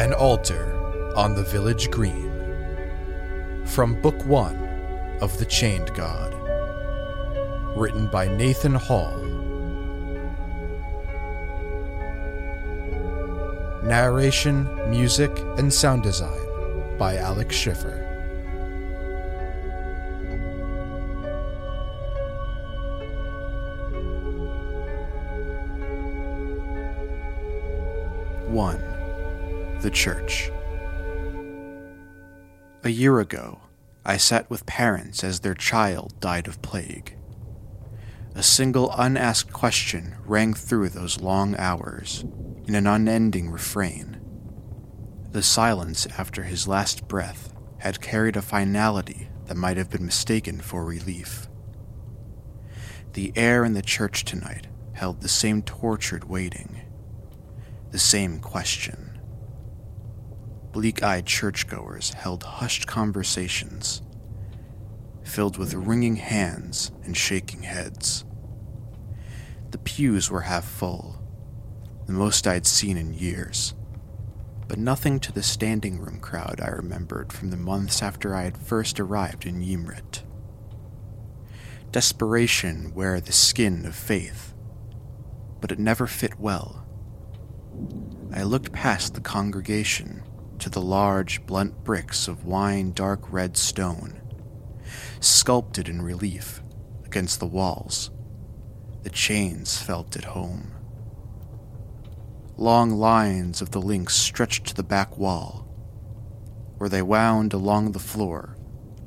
An Altar on the Village Green. From Book One of The Chained God. Written by Nathan Hall. Narration, music, and sound design by Alex Schiffer. One. The Church. A year ago, I sat with parents as their child died of plague. A single unasked question rang through those long hours in an unending refrain. The silence after his last breath had carried a finality that might have been mistaken for relief. The air in the church tonight held the same tortured waiting, the same question. Bleak eyed churchgoers held hushed conversations, filled with wringing hands and shaking heads. The pews were half full, the most I'd seen in years, but nothing to the standing room crowd I remembered from the months after I had first arrived in Ymrit. Desperation wear the skin of faith, but it never fit well. I looked past the congregation to the large, blunt bricks of wine dark red stone, sculpted in relief against the walls. The chains felt at home. Long lines of the links stretched to the back wall, where they wound along the floor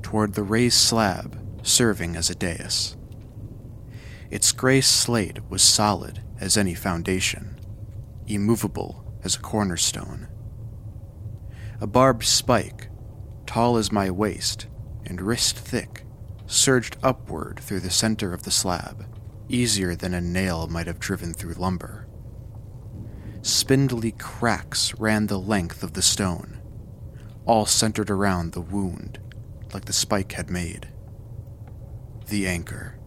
toward the raised slab serving as a dais. Its gray slate was solid as any foundation, immovable as a cornerstone. A barbed spike, tall as my waist and wrist thick, surged upward through the center of the slab, easier than a nail might have driven through lumber. Spindly cracks ran the length of the stone, all centered around the wound like the spike had made. The anchor.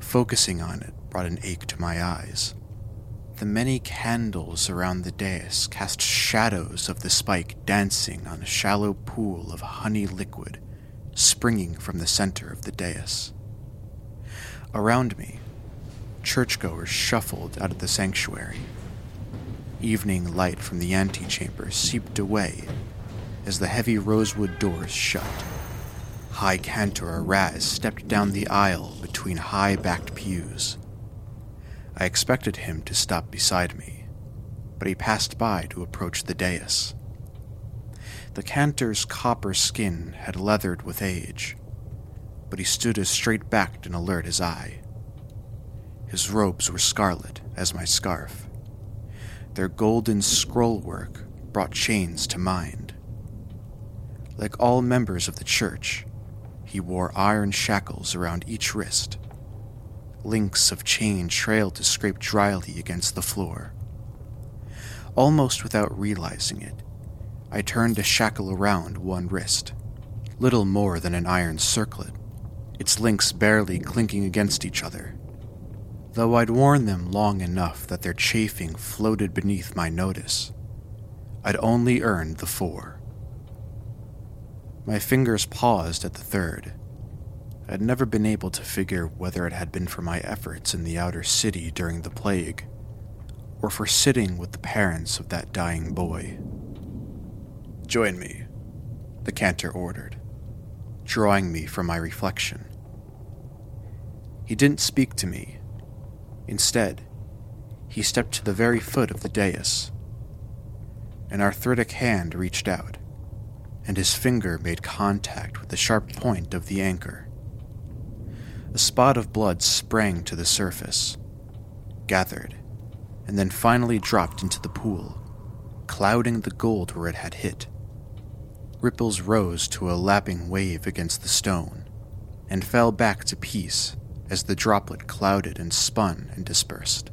Focusing on it brought an ache to my eyes. The many candles around the dais cast shadows of the spike dancing on a shallow pool of honey liquid springing from the center of the dais. Around me, churchgoers shuffled out of the sanctuary. Evening light from the antechamber seeped away as the heavy rosewood doors shut. High Cantor Araz stepped down the aisle between high backed pews. I expected him to stop beside me, but he passed by to approach the dais. The cantor's copper skin had leathered with age, but he stood as straight backed and alert as I. His robes were scarlet as my scarf. Their golden scrollwork brought chains to mind. Like all members of the church, he wore iron shackles around each wrist links of chain trailed to scrape dryly against the floor. Almost without realizing it, I turned a shackle around one wrist, little more than an iron circlet, its links barely clinking against each other. Though I'd worn them long enough that their chafing floated beneath my notice, I'd only earned the four. My fingers paused at the third I had never been able to figure whether it had been for my efforts in the outer city during the plague, or for sitting with the parents of that dying boy. Join me, the cantor ordered, drawing me from my reflection. He didn't speak to me. Instead, he stepped to the very foot of the dais. An arthritic hand reached out, and his finger made contact with the sharp point of the anchor. A spot of blood sprang to the surface, gathered, and then finally dropped into the pool, clouding the gold where it had hit. Ripples rose to a lapping wave against the stone, and fell back to peace as the droplet clouded and spun and dispersed.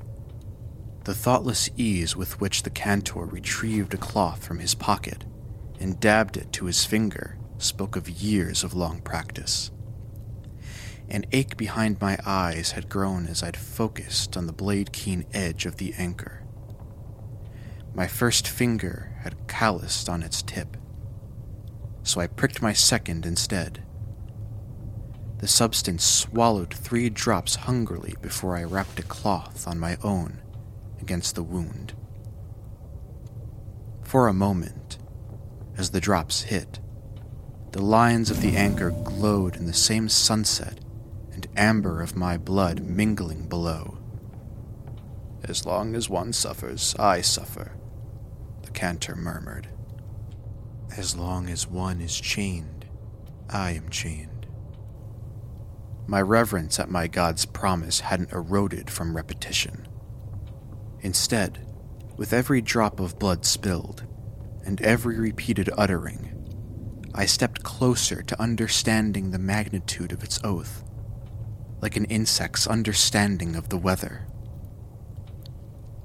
The thoughtless ease with which the cantor retrieved a cloth from his pocket and dabbed it to his finger spoke of years of long practice. An ache behind my eyes had grown as I'd focused on the blade keen edge of the anchor. My first finger had calloused on its tip, so I pricked my second instead. The substance swallowed three drops hungrily before I wrapped a cloth on my own against the wound. For a moment, as the drops hit, the lines of the anchor glowed in the same sunset and amber of my blood mingling below. As long as one suffers, I suffer, the cantor murmured. As long as one is chained, I am chained. My reverence at my God's promise hadn't eroded from repetition. Instead, with every drop of blood spilled, and every repeated uttering, I stepped closer to understanding the magnitude of its oath, like an insect's understanding of the weather.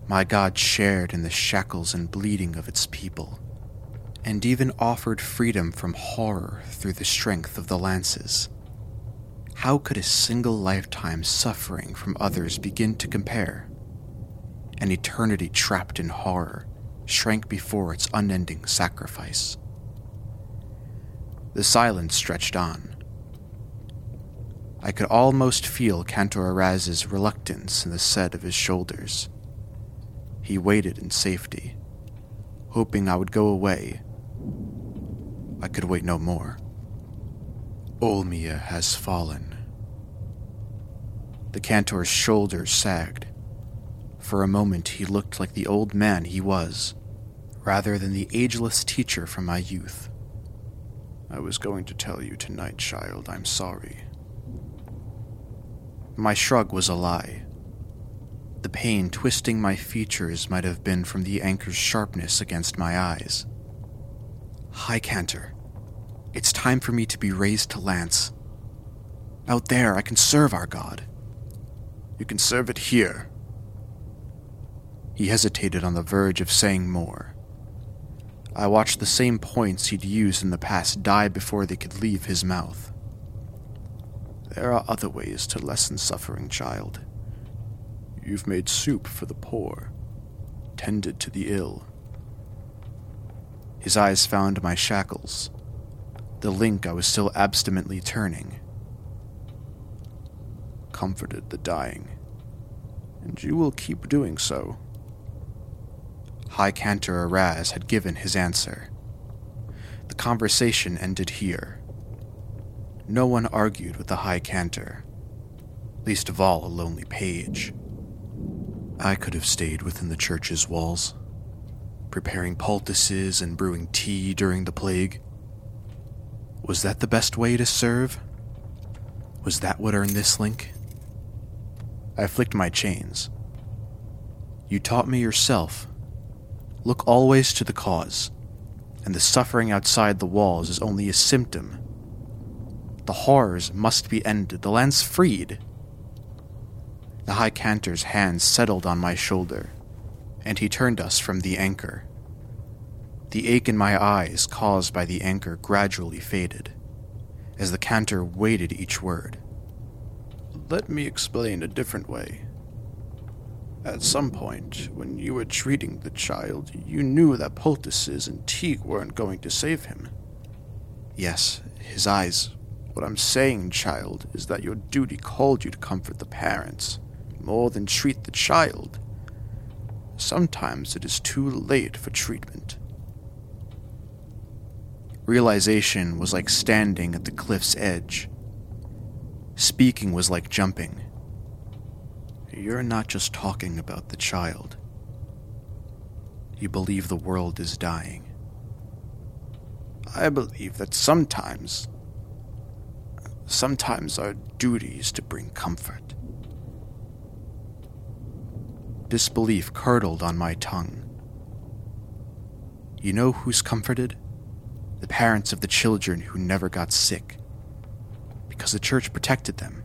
My God shared in the shackles and bleeding of its people, and even offered freedom from horror through the strength of the lances. How could a single lifetime suffering from others begin to compare? An eternity trapped in horror shrank before its unending sacrifice. The silence stretched on. I could almost feel Cantor Araz's reluctance in the set of his shoulders. He waited in safety, hoping I would go away. I could wait no more. Olmia has fallen. The Cantor's shoulders sagged. For a moment, he looked like the old man he was, rather than the ageless teacher from my youth. I was going to tell you tonight, child. I'm sorry. My shrug was a lie. The pain twisting my features might have been from the anchor's sharpness against my eyes. High Cantor, it's time for me to be raised to lance. Out there, I can serve our god. You can serve it here. He hesitated on the verge of saying more. I watched the same points he'd used in the past die before they could leave his mouth. There are other ways to lessen suffering, child. You've made soup for the poor, tended to the ill. His eyes found my shackles, the link I was still abstinently turning. Comforted the dying, and you will keep doing so. High Cantor Araz had given his answer. The conversation ended here. No one argued with the High Cantor, least of all a lonely page. I could have stayed within the church's walls, preparing poultices and brewing tea during the plague. Was that the best way to serve? Was that what earned this link? I flicked my chains. You taught me yourself Look always to the cause, and the suffering outside the walls is only a symptom. The horrors must be ended, the land's freed. The High Cantor's hand settled on my shoulder, and he turned us from the anchor. The ache in my eyes caused by the anchor gradually faded, as the cantor weighted each word. Let me explain a different way. At some point, when you were treating the child, you knew that poultices and tea weren't going to save him. Yes, his eyes. What I'm saying, child, is that your duty called you to comfort the parents, more than treat the child. Sometimes it is too late for treatment. Realization was like standing at the cliff's edge. Speaking was like jumping. You're not just talking about the child. You believe the world is dying. I believe that sometimes, sometimes our duty is to bring comfort. Disbelief curdled on my tongue. You know who's comforted? The parents of the children who never got sick. Because the church protected them,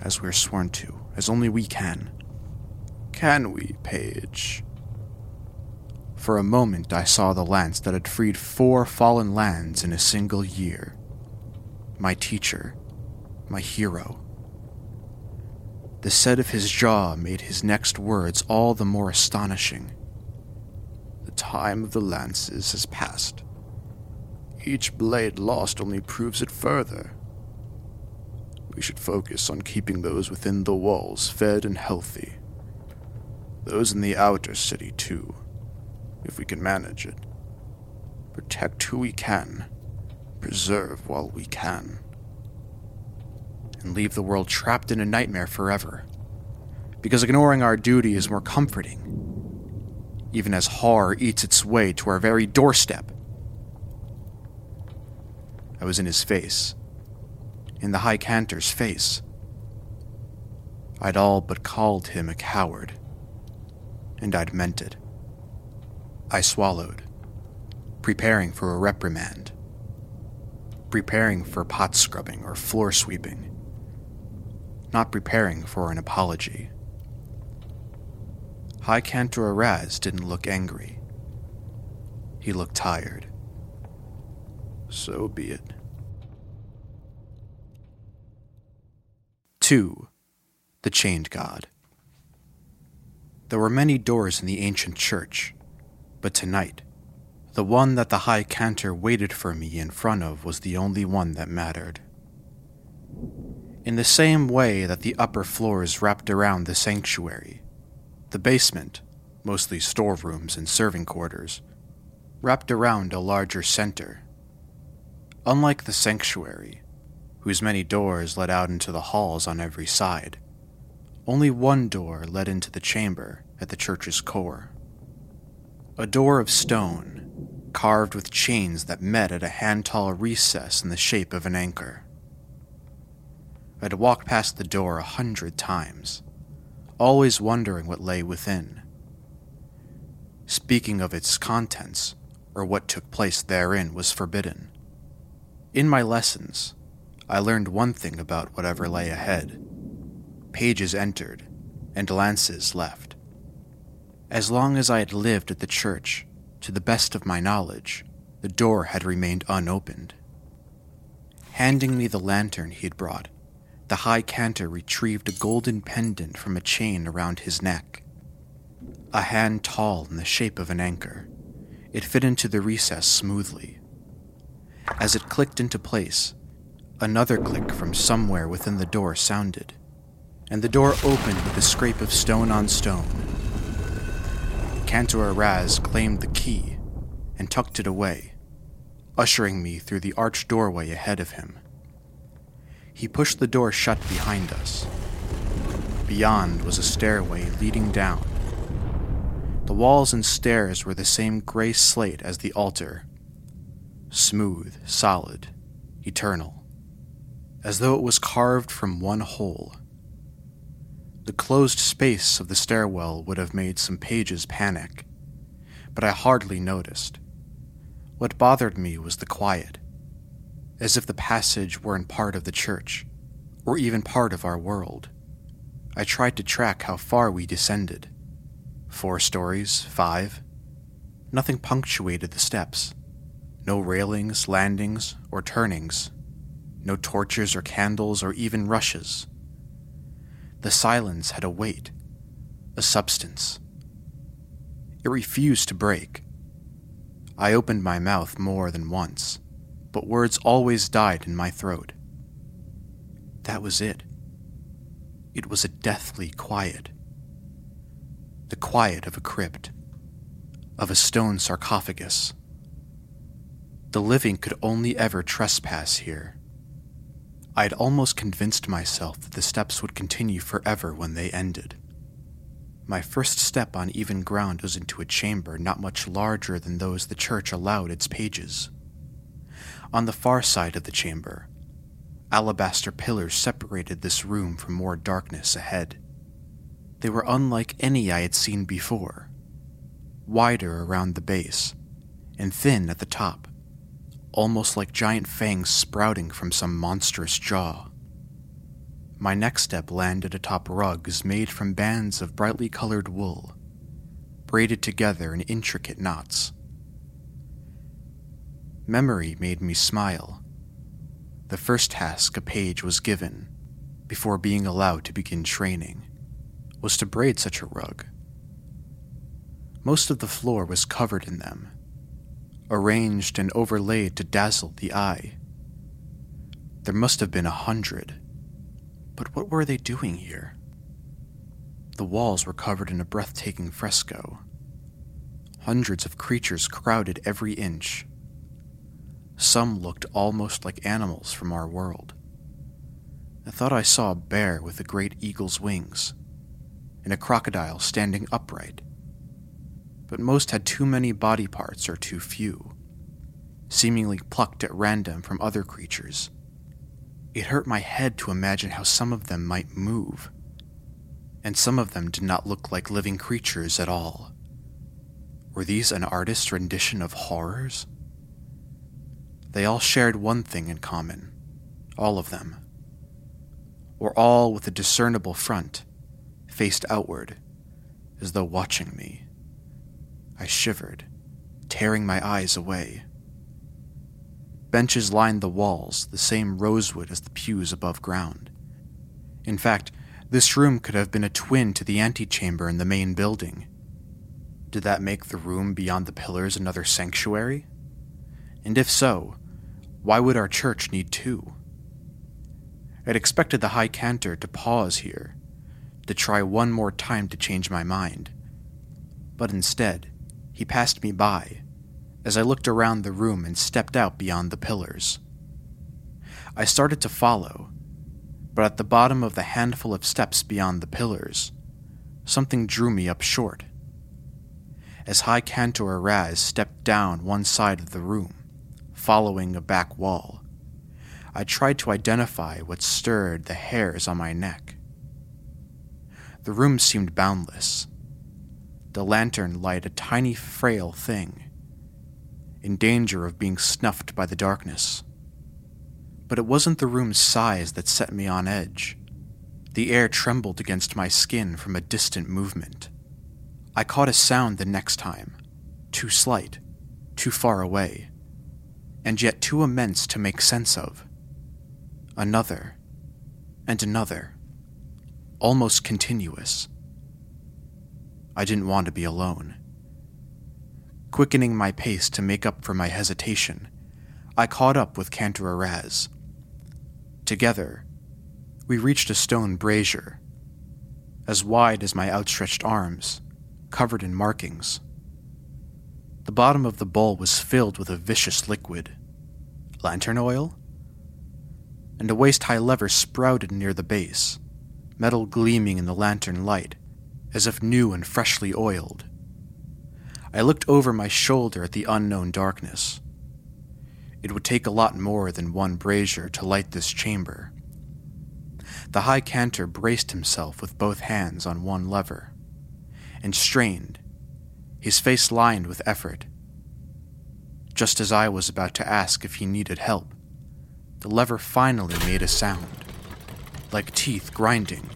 as we're sworn to as only we can. Can we, Page? For a moment, I saw the lance that had freed four fallen lands in a single year. My teacher, my hero. The set of his jaw made his next words all the more astonishing. The time of the lances has passed. Each blade lost only proves it further. We should focus on keeping those within the walls fed and healthy. Those in the outer city, too, if we can manage it. Protect who we can, preserve while we can. And leave the world trapped in a nightmare forever. Because ignoring our duty is more comforting, even as horror eats its way to our very doorstep. I was in his face, in the High Cantor's face. I'd all but called him a coward, and I'd meant it. I swallowed, preparing for a reprimand, preparing for pot scrubbing or floor sweeping, not preparing for an apology. High Cantor Araz didn't look angry. He looked tired. So be it. 2. The Chained God. There were many doors in the ancient church, but tonight, the one that the High Cantor waited for me in front of was the only one that mattered. In the same way that the upper floors wrapped around the sanctuary, the basement, mostly storerooms and serving quarters, wrapped around a larger center Unlike the sanctuary, whose many doors led out into the halls on every side, only one door led into the chamber at the church's core. A door of stone, carved with chains that met at a hand tall recess in the shape of an anchor. I had walked past the door a hundred times, always wondering what lay within. Speaking of its contents, or what took place therein, was forbidden. In my lessons, I learned one thing about whatever lay ahead. Pages entered, and lances left. As long as I had lived at the church, to the best of my knowledge, the door had remained unopened. Handing me the lantern he had brought, the High Cantor retrieved a golden pendant from a chain around his neck. A hand tall in the shape of an anchor, it fit into the recess smoothly. As it clicked into place, another click from somewhere within the door sounded, and the door opened with a scrape of stone on stone. Cantor Araz claimed the key and tucked it away, ushering me through the arched doorway ahead of him. He pushed the door shut behind us. Beyond was a stairway leading down. The walls and stairs were the same gray slate as the altar smooth, solid, eternal, as though it was carved from one whole. The closed space of the stairwell would have made some pages panic, but I hardly noticed. What bothered me was the quiet, as if the passage weren't part of the church, or even part of our world. I tried to track how far we descended. Four stories, five. Nothing punctuated the steps. No railings, landings, or turnings. No torches or candles or even rushes. The silence had a weight, a substance. It refused to break. I opened my mouth more than once, but words always died in my throat. That was it. It was a deathly quiet. The quiet of a crypt, of a stone sarcophagus. The living could only ever trespass here. I had almost convinced myself that the steps would continue forever when they ended. My first step on even ground was into a chamber not much larger than those the church allowed its pages. On the far side of the chamber, alabaster pillars separated this room from more darkness ahead. They were unlike any I had seen before, wider around the base, and thin at the top almost like giant fangs sprouting from some monstrous jaw. My next step landed atop rugs made from bands of brightly colored wool, braided together in intricate knots. Memory made me smile. The first task a page was given, before being allowed to begin training, was to braid such a rug. Most of the floor was covered in them, arranged and overlaid to dazzle the eye. There must have been a hundred, but what were they doing here? The walls were covered in a breathtaking fresco. Hundreds of creatures crowded every inch. Some looked almost like animals from our world. I thought I saw a bear with a great eagle's wings, and a crocodile standing upright. But most had too many body parts or too few, seemingly plucked at random from other creatures. It hurt my head to imagine how some of them might move, and some of them did not look like living creatures at all. Were these an artist's rendition of horrors? They all shared one thing in common, all of them. Or all with a discernible front, faced outward, as though watching me. I shivered, tearing my eyes away. Benches lined the walls, the same rosewood as the pews above ground. In fact, this room could have been a twin to the antechamber in the main building. Did that make the room beyond the pillars another sanctuary? And if so, why would our church need two? I'd expected the High Cantor to pause here, to try one more time to change my mind. But instead, he passed me by as I looked around the room and stepped out beyond the pillars. I started to follow, but at the bottom of the handful of steps beyond the pillars, something drew me up short. As High Cantor Araz stepped down one side of the room, following a back wall, I tried to identify what stirred the hairs on my neck. The room seemed boundless. The lantern light a tiny, frail thing in danger of being snuffed by the darkness. But it wasn't the room's size that set me on edge. The air trembled against my skin from a distant movement. I caught a sound the next time, too slight, too far away, and yet too immense to make sense of. Another, and another, almost continuous. I didn't want to be alone. Quickening my pace to make up for my hesitation, I caught up with Cantor Araz. Together, we reached a stone brazier, as wide as my outstretched arms, covered in markings. The bottom of the bowl was filled with a vicious liquid lantern oil? And a waist high lever sprouted near the base, metal gleaming in the lantern light, as if new and freshly oiled. I looked over my shoulder at the unknown darkness. It would take a lot more than one brazier to light this chamber. The High Cantor braced himself with both hands on one lever, and strained, his face lined with effort. Just as I was about to ask if he needed help, the lever finally made a sound, like teeth grinding,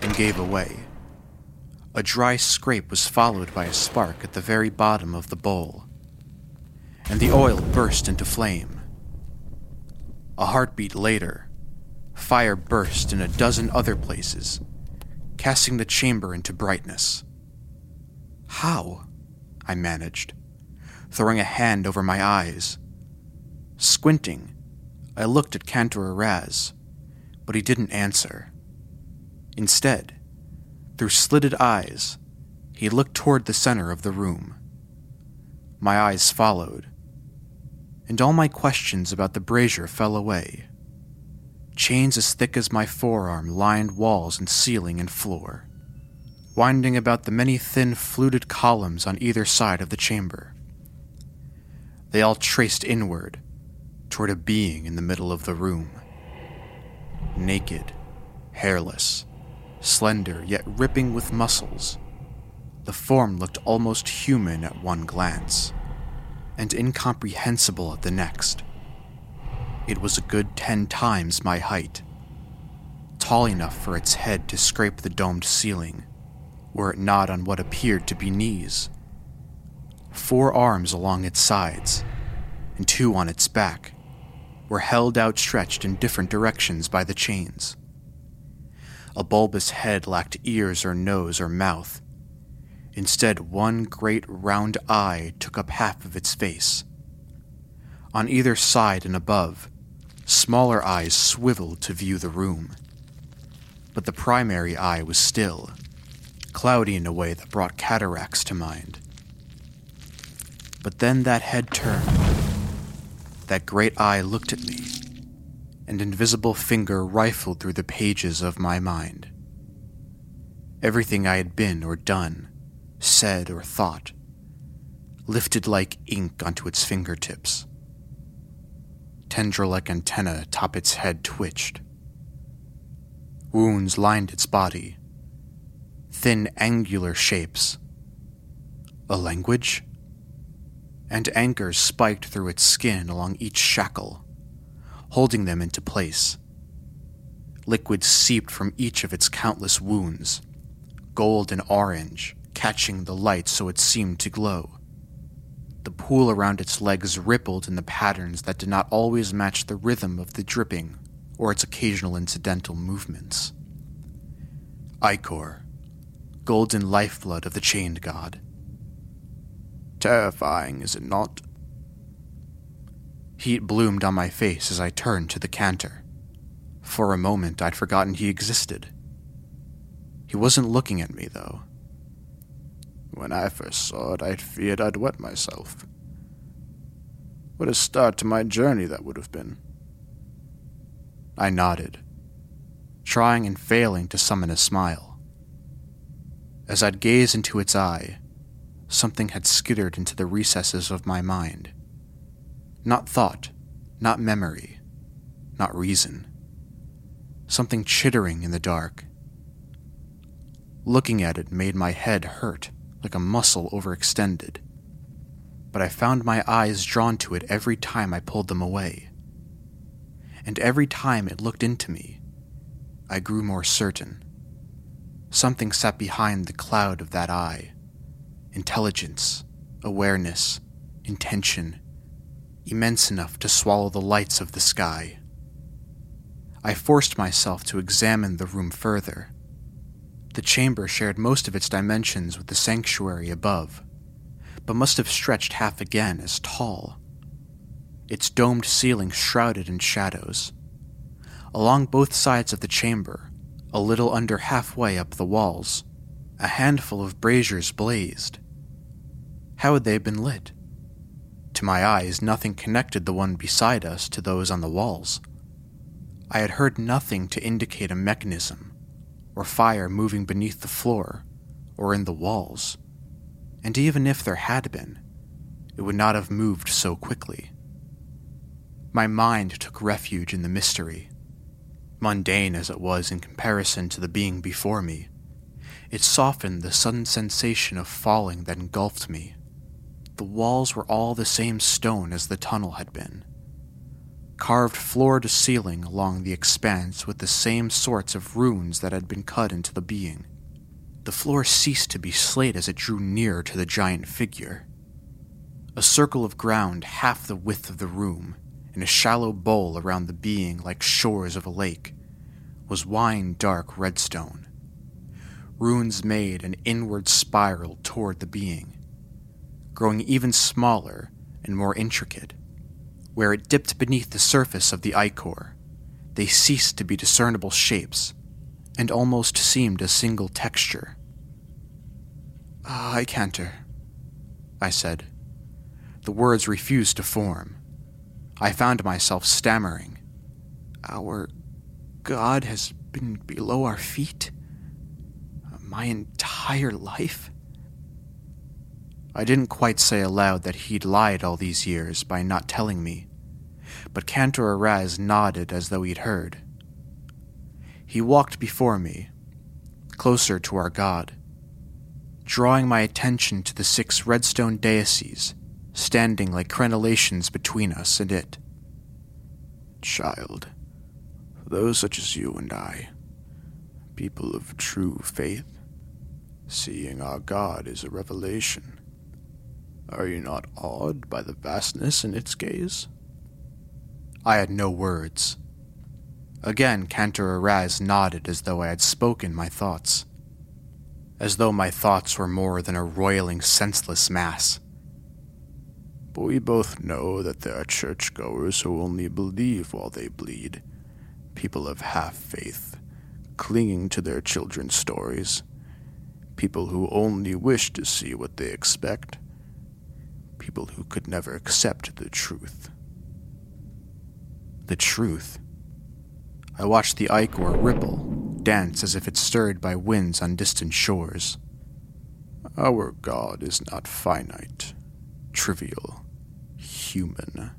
and gave away. A dry scrape was followed by a spark at the very bottom of the bowl, and the oil burst into flame. A heartbeat later, fire burst in a dozen other places, casting the chamber into brightness. How? I managed, throwing a hand over my eyes. Squinting, I looked at Cantor Araz, but he didn't answer. Instead, through slitted eyes, he looked toward the center of the room. My eyes followed, and all my questions about the brazier fell away. Chains as thick as my forearm lined walls and ceiling and floor, winding about the many thin fluted columns on either side of the chamber. They all traced inward, toward a being in the middle of the room. Naked, hairless, slender yet ripping with muscles. The form looked almost human at one glance, and incomprehensible at the next. It was a good ten times my height, tall enough for its head to scrape the domed ceiling, were it not on what appeared to be knees. Four arms along its sides, and two on its back, were held outstretched in different directions by the chains. A bulbous head lacked ears or nose or mouth, Instead, one great round eye took up half of its face. On either side and above, smaller eyes swiveled to view the room. But the primary eye was still, cloudy in a way that brought cataracts to mind. But then that head turned. That great eye looked at me. An invisible finger rifled through the pages of my mind. Everything I had been or done, said or thought, lifted like ink onto its fingertips. Tendril like antennae atop its head twitched. Wounds lined its body, thin angular shapes. A language? And anchors spiked through its skin along each shackle, holding them into place. Liquid seeped from each of its countless wounds, gold and orange, catching the light so it seemed to glow. The pool around its legs rippled in the patterns that did not always match the rhythm of the dripping or its occasional incidental movements. Ichor, golden lifeblood of the chained god. Terrifying, is it not? Heat bloomed on my face as I turned to the cantor. For a moment, I'd forgotten he existed. He wasn't looking at me, though. When I first saw it, I feared I'd wet myself. What a start to my journey that would have been. I nodded, trying and failing to summon a smile. As I'd gaze into its eye, something had skittered into the recesses of my mind. Not thought, not memory, not reason. Something chittering in the dark. Looking at it made my head hurt like a muscle overextended. But I found my eyes drawn to it every time I pulled them away. And every time it looked into me, I grew more certain. Something sat behind the cloud of that eye intelligence, awareness, intention, immense enough to swallow the lights of the sky. I forced myself to examine the room further the chamber shared most of its dimensions with the sanctuary above, but must have stretched half again as tall. Its domed ceiling shrouded in shadows. Along both sides of the chamber, a little under halfway up the walls, a handful of braziers blazed. How had they been lit? To my eyes, nothing connected the one beside us to those on the walls. I had heard nothing to indicate a mechanism or fire moving beneath the floor or in the walls. And even if there had been, it would not have moved so quickly. My mind took refuge in the mystery. Mundane as it was in comparison to the being before me, it softened the sudden sensation of falling that engulfed me. The walls were all the same stone as the tunnel had been carved floor to ceiling along the expanse with the same sorts of runes that had been cut into the being. The floor ceased to be slate as it drew nearer to the giant figure. A circle of ground half the width of the room, in a shallow bowl around the being like shores of a lake, was wine dark redstone. Runes made an inward spiral toward the being, growing even smaller and more intricate where it dipped beneath the surface of the ichor, they ceased to be discernible shapes and almost seemed a single texture. Ah, I Cantor, I said. The words refused to form. I found myself stammering. Our God has been below our feet? My entire life? I didn't quite say aloud that he'd lied all these years by not telling me, but Cantor Araz nodded as though he'd heard. He walked before me, closer to our god, drawing my attention to the six redstone daises standing like crenellations between us and it. Child, those such as you and I, people of true faith, seeing our God is a revelation. Are you not awed by the vastness in its gaze? I had no words. Again, Cantor Araz nodded as though I had spoken my thoughts. as though my thoughts were more than a roiling, senseless mass. But we both know that there are churchgoers who only believe while they bleed, people of half faith, clinging to their children's stories, people who only wish to see what they expect, people who could never accept the truth. The truth? I watched the ichor ripple, dance as if it stirred by winds on distant shores. Our God is not finite, trivial, human.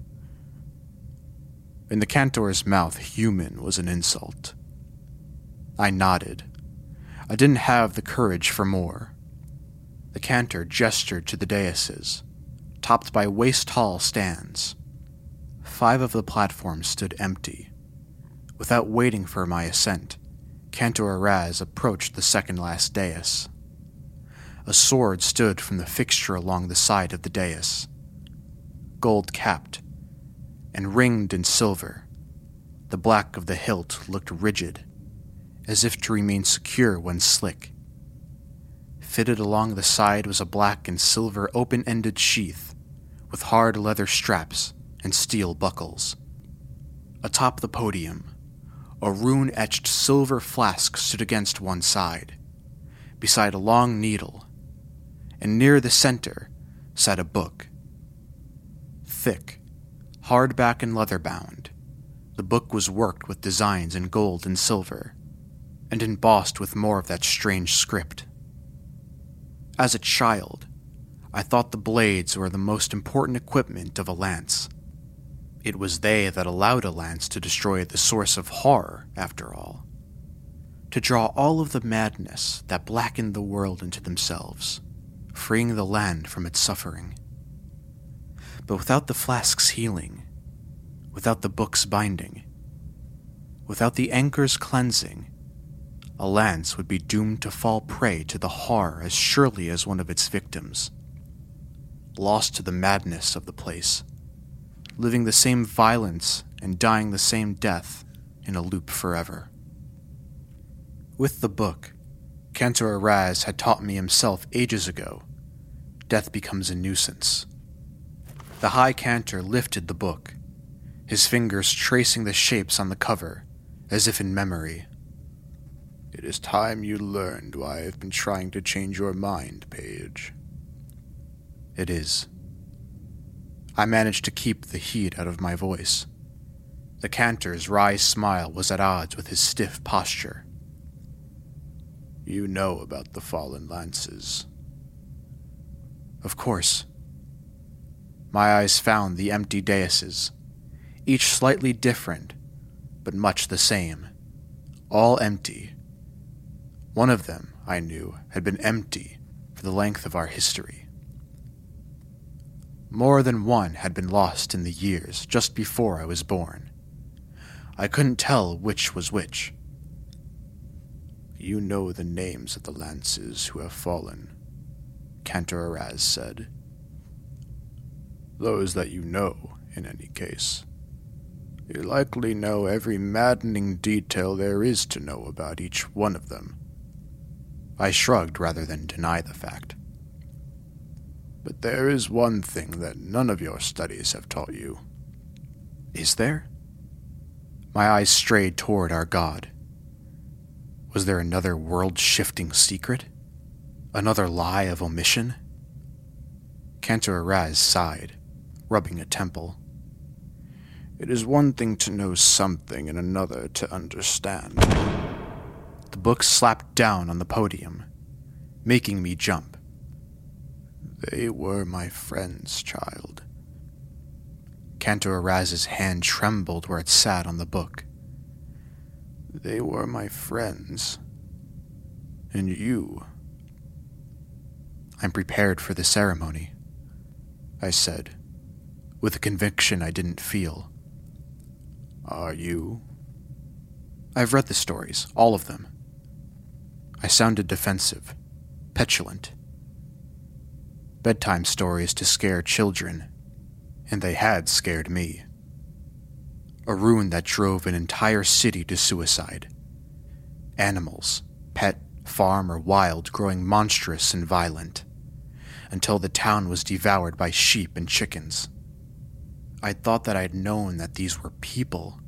In the cantor's mouth, human was an insult. I nodded. I didn't have the courage for more. The cantor gestured to the daises, topped by waist tall stands. Five of the platforms stood empty. Without waiting for my assent, Cantor Araz approached the second last dais. A sword stood from the fixture along the side of the dais, gold capped and ringed in silver. The black of the hilt looked rigid, as if to remain secure when slick. Fitted along the side was a black and silver open ended sheath with hard leather straps and steel buckles. Atop the podium, a rune etched silver flask stood against one side, beside a long needle, and near the center sat a book. Thick, hardback and leather bound, the book was worked with designs in gold and silver, and embossed with more of that strange script. As a child, I thought the blades were the most important equipment of a lance. It was they that allowed a lance to destroy the source of horror, after all. To draw all of the madness that blackened the world into themselves, freeing the land from its suffering. But without the flask's healing, without the book's binding, without the anchor's cleansing, a lance would be doomed to fall prey to the horror as surely as one of its victims. Lost to the madness of the place living the same violence and dying the same death in a loop forever. With the book, Cantor Araz had taught me himself ages ago death becomes a nuisance. The High Cantor lifted the book, his fingers tracing the shapes on the cover, as if in memory. It is time you learned why I've been trying to change your mind, Page. It is. I managed to keep the heat out of my voice. The cantor's wry smile was at odds with his stiff posture. You know about the fallen lances. Of course. My eyes found the empty daises, each slightly different, but much the same. All empty. One of them, I knew, had been empty for the length of our history. More than one had been lost in the years just before I was born. I couldn't tell which was which. You know the names of the lances who have fallen, Cantor Araz said. Those that you know, in any case. You likely know every maddening detail there is to know about each one of them. I shrugged rather than deny the fact. But there is one thing that none of your studies have taught you. Is there? My eyes strayed toward our god. Was there another world shifting secret? Another lie of omission? Cantor Araz sighed, rubbing a temple. It is one thing to know something and another to understand. The book slapped down on the podium, making me jump. They were my friends, child. Cantor Araz's hand trembled where it sat on the book. They were my friends. And you. I'm prepared for the ceremony, I said, with a conviction I didn't feel. Are you? I've read the stories, all of them. I sounded defensive, petulant bedtime stories to scare children, and they had scared me. A ruin that drove an entire city to suicide. Animals, pet, farm or wild, growing monstrous and violent, until the town was devoured by sheep and chickens. I'd thought that I'd known that these were people,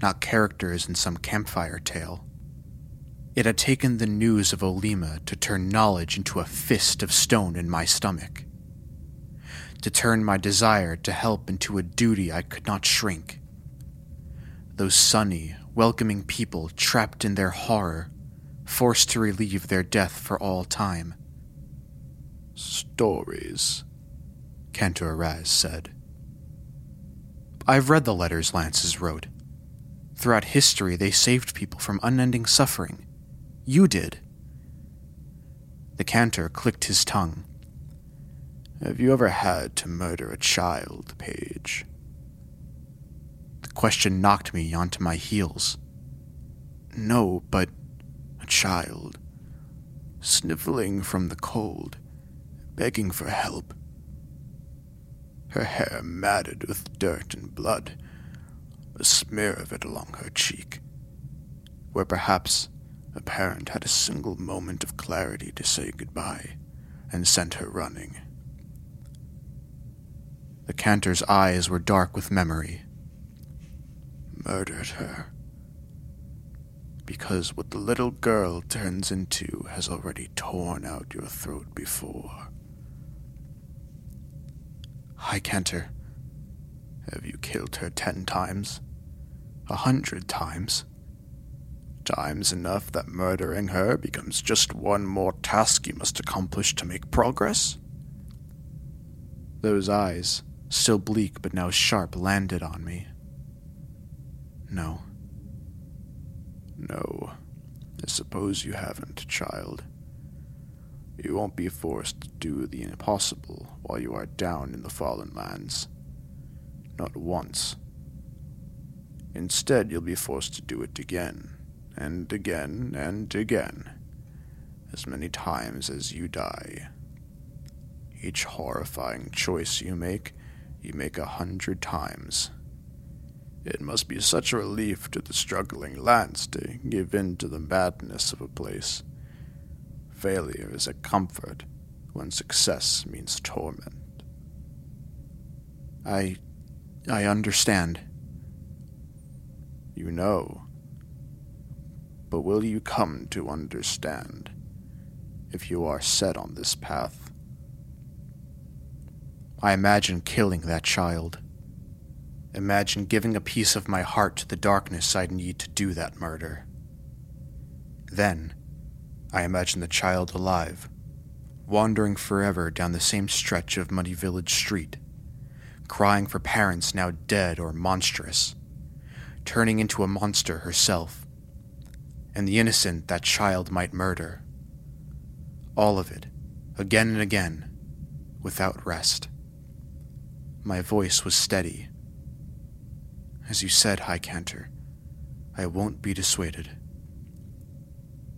not characters in some campfire tale. It had taken the news of Olima to turn knowledge into a fist of stone in my stomach, to turn my desire to help into a duty I could not shrink. Those sunny, welcoming people trapped in their horror, forced to relieve their death for all time. Stories, Cantor Araz said. I've read the letters Lances wrote. Throughout history, they saved people from unending suffering. You did. The cantor clicked his tongue. Have you ever had to murder a child, Page? The question knocked me onto my heels. No, but a child. Sniffling from the cold, begging for help her hair matted with dirt and blood, a smear of it along her cheek, where perhaps a parent had a single moment of clarity to say goodbye and sent her running. The cantor's eyes were dark with memory. Murdered her. Because what the little girl turns into has already torn out your throat before. High, Cantor. Have you killed her ten times? A hundred times? Times enough that murdering her becomes just one more task you must accomplish to make progress? Those eyes, still bleak but now sharp, landed on me. No. No. I suppose you haven't, child. You won't be forced to do the impossible while you are down in the fallen lands. Not once. Instead, you'll be forced to do it again, and again, and again, as many times as you die. Each horrifying choice you make, you make a hundred times. It must be such a relief to the struggling Lance to give in to the madness of a place Failure is a comfort when success means torment. I. I understand. You know. But will you come to understand if you are set on this path? I imagine killing that child. Imagine giving a piece of my heart to the darkness I'd need to do that murder. Then, I imagine the child alive, wandering forever down the same stretch of muddy village street, crying for parents now dead or monstrous, turning into a monster herself, and the innocent that child might murder. All of it, again and again, without rest. My voice was steady. As you said, High Cantor, I won't be dissuaded.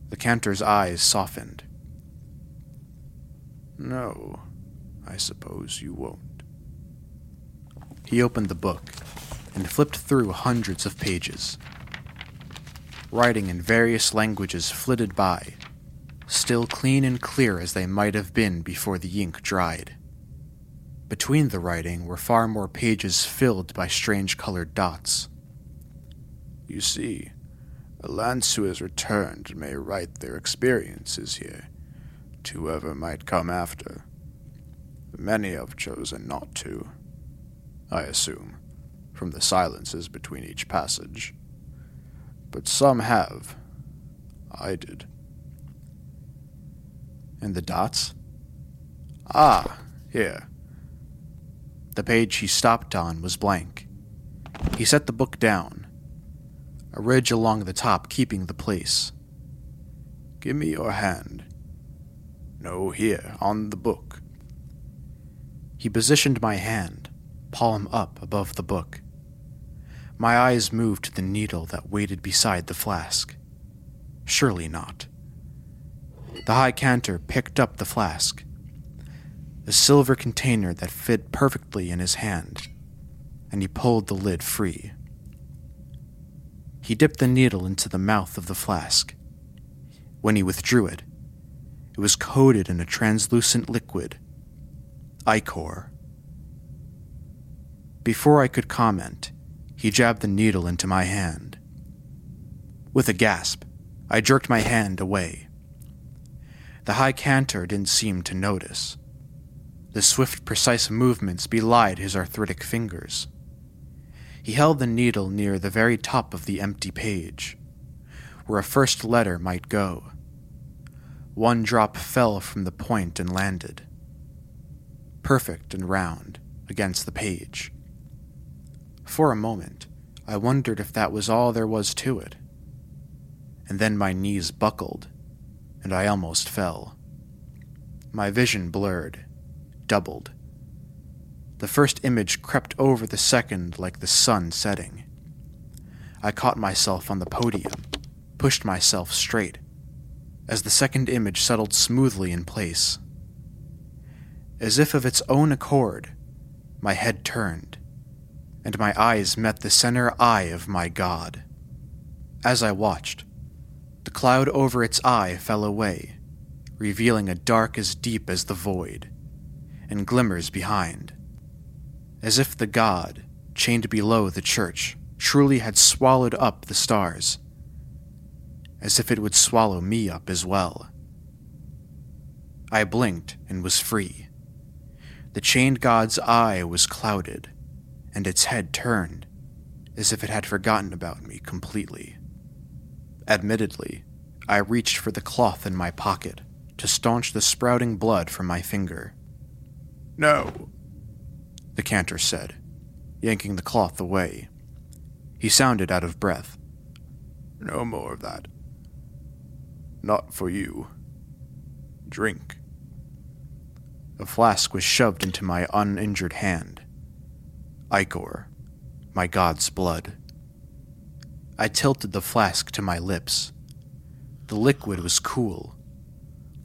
The cantor's eyes softened. No, I suppose you won't. He opened the book and flipped through hundreds of pages. Writing in various languages flitted by, still clean and clear as they might have been before the ink dried. Between the writing were far more pages filled by strange colored dots. You see, a lance who has returned may write their experiences here, to whoever might come after. Many have chosen not to, I assume, from the silences between each passage. But some have. I did. And the dots? Ah, here. The page he stopped on was blank. He set the book down a ridge along the top keeping the place. Give me your hand. No, here, on the book. He positioned my hand, palm up above the book. My eyes moved to the needle that waited beside the flask. Surely not. The High Cantor picked up the flask, the silver container that fit perfectly in his hand, and he pulled the lid free. He dipped the needle into the mouth of the flask. When he withdrew it, it was coated in a translucent liquid. Ichor. Before I could comment, he jabbed the needle into my hand. With a gasp, I jerked my hand away. The High Cantor didn't seem to notice. The swift, precise movements belied his arthritic fingers. He held the needle near the very top of the empty page, where a first letter might go. One drop fell from the point and landed, perfect and round, against the page. For a moment, I wondered if that was all there was to it. And then my knees buckled, and I almost fell. My vision blurred, doubled the first image crept over the second like the sun setting. I caught myself on the podium, pushed myself straight, as the second image settled smoothly in place. As if of its own accord, my head turned, and my eyes met the center eye of my God. As I watched, the cloud over its eye fell away, revealing a dark as deep as the void, and glimmers behind as if the god, chained below the church, truly had swallowed up the stars, as if it would swallow me up as well. I blinked and was free. The chained god's eye was clouded, and its head turned, as if it had forgotten about me completely. Admittedly, I reached for the cloth in my pocket to staunch the sprouting blood from my finger. No, the cantor said, yanking the cloth away. He sounded out of breath. No more of that. Not for you. Drink. A flask was shoved into my uninjured hand. Ichor, my god's blood. I tilted the flask to my lips. The liquid was cool,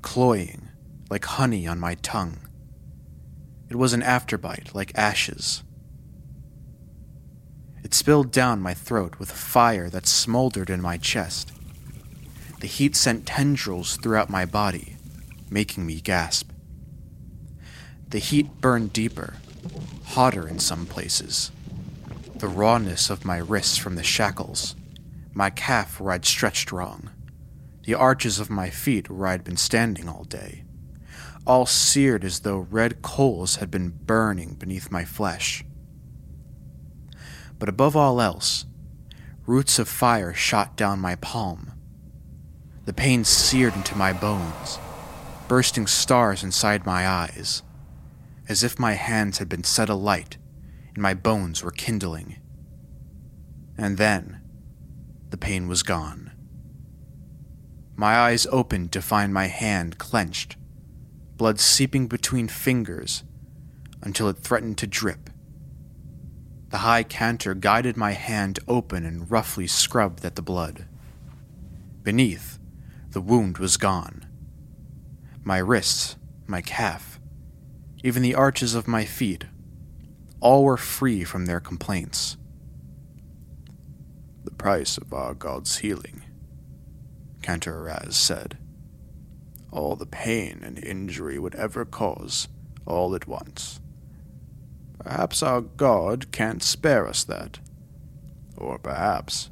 cloying, like honey on my tongue. It was an afterbite, like ashes. It spilled down my throat with a fire that smoldered in my chest. The heat sent tendrils throughout my body, making me gasp. The heat burned deeper, hotter in some places. The rawness of my wrists from the shackles, my calf where I'd stretched wrong, the arches of my feet where I'd been standing all day all seared as though red coals had been burning beneath my flesh. But above all else, roots of fire shot down my palm. The pain seared into my bones, bursting stars inside my eyes, as if my hands had been set alight and my bones were kindling. And then, the pain was gone. My eyes opened to find my hand clenched blood seeping between fingers until it threatened to drip. The high cantor guided my hand open and roughly scrubbed at the blood. Beneath, the wound was gone. My wrists, my calf, even the arches of my feet, all were free from their complaints. The price of our God's healing, Cantor Araz said all the pain and injury would ever cause, all at once. Perhaps our God can't spare us that. Or perhaps.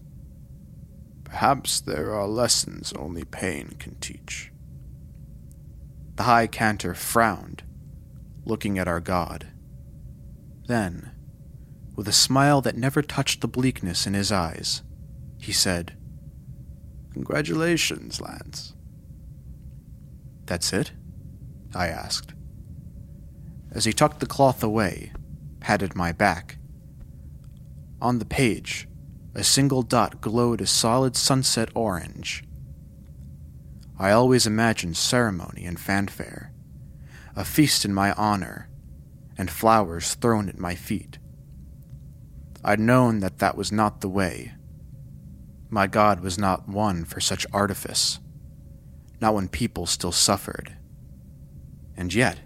Perhaps there are lessons only pain can teach. The High Cantor frowned, looking at our God. Then, with a smile that never touched the bleakness in his eyes, he said, Congratulations, Lance. That's it? I asked. As he tucked the cloth away, patted my back. On the page, a single dot glowed a solid sunset orange. I always imagined ceremony and fanfare, a feast in my honor, and flowers thrown at my feet. I'd known that that was not the way. My God was not one for such artifice not when people still suffered. And yet,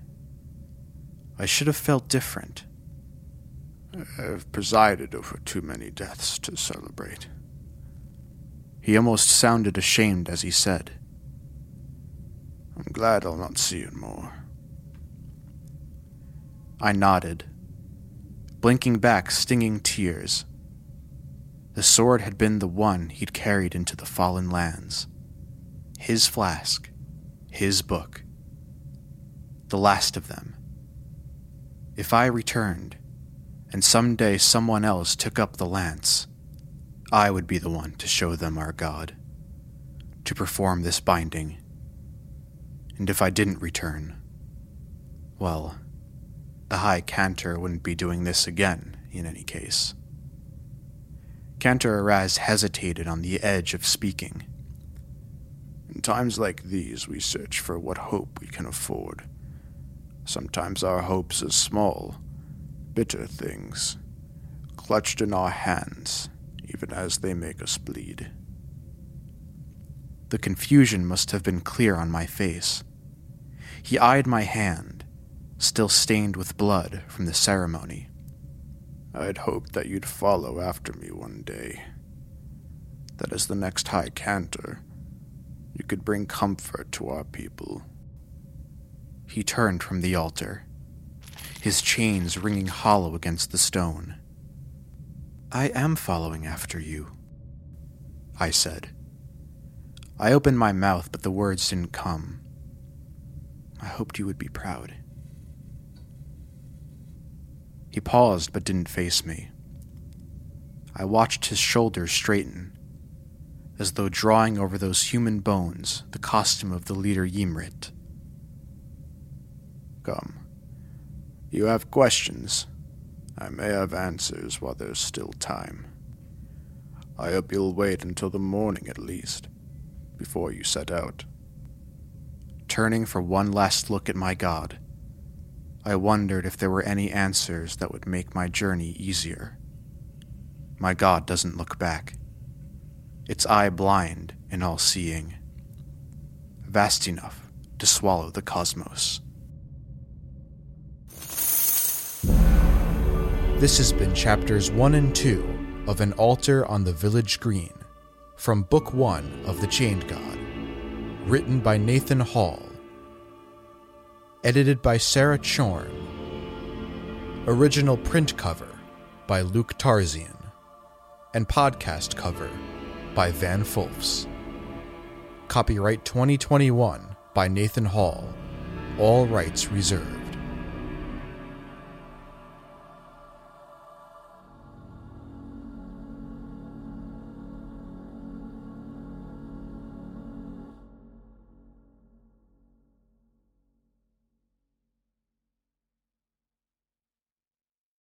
I should have felt different. I've presided over too many deaths to celebrate. He almost sounded ashamed as he said. I'm glad I'll not see you more. I nodded, blinking back stinging tears. The sword had been the one he'd carried into the fallen lands. His flask, his book, the last of them. If I returned, and some day someone else took up the lance, I would be the one to show them our God, to perform this binding. And if I didn't return, well, the High Cantor wouldn't be doing this again, in any case. Cantor Araz hesitated on the edge of speaking. In times like these, we search for what hope we can afford. Sometimes our hopes are small, bitter things, clutched in our hands, even as they make us bleed. The confusion must have been clear on my face. He eyed my hand, still stained with blood from the ceremony. I'd hoped that you'd follow after me one day. That as the next High Cantor, you could bring comfort to our people. He turned from the altar, his chains ringing hollow against the stone. I am following after you, I said. I opened my mouth, but the words didn't come. I hoped you would be proud. He paused but didn't face me. I watched his shoulders straighten, as though drawing over those human bones the costume of the leader Ymrit. Come. You have questions. I may have answers while there's still time. I hope you'll wait until the morning at least, before you set out. Turning for one last look at my god, I wondered if there were any answers that would make my journey easier. My God doesn't look back. Its eye blind and all seeing, vast enough to swallow the cosmos. This has been chapters 1 and 2 of An Altar on the Village Green from Book 1 of The Chained God, written by Nathan Hall edited by Sarah Chorn. Original print cover by Luke Tarzian. And podcast cover by Van Fulfs. Copyright 2021 by Nathan Hall. All rights reserved.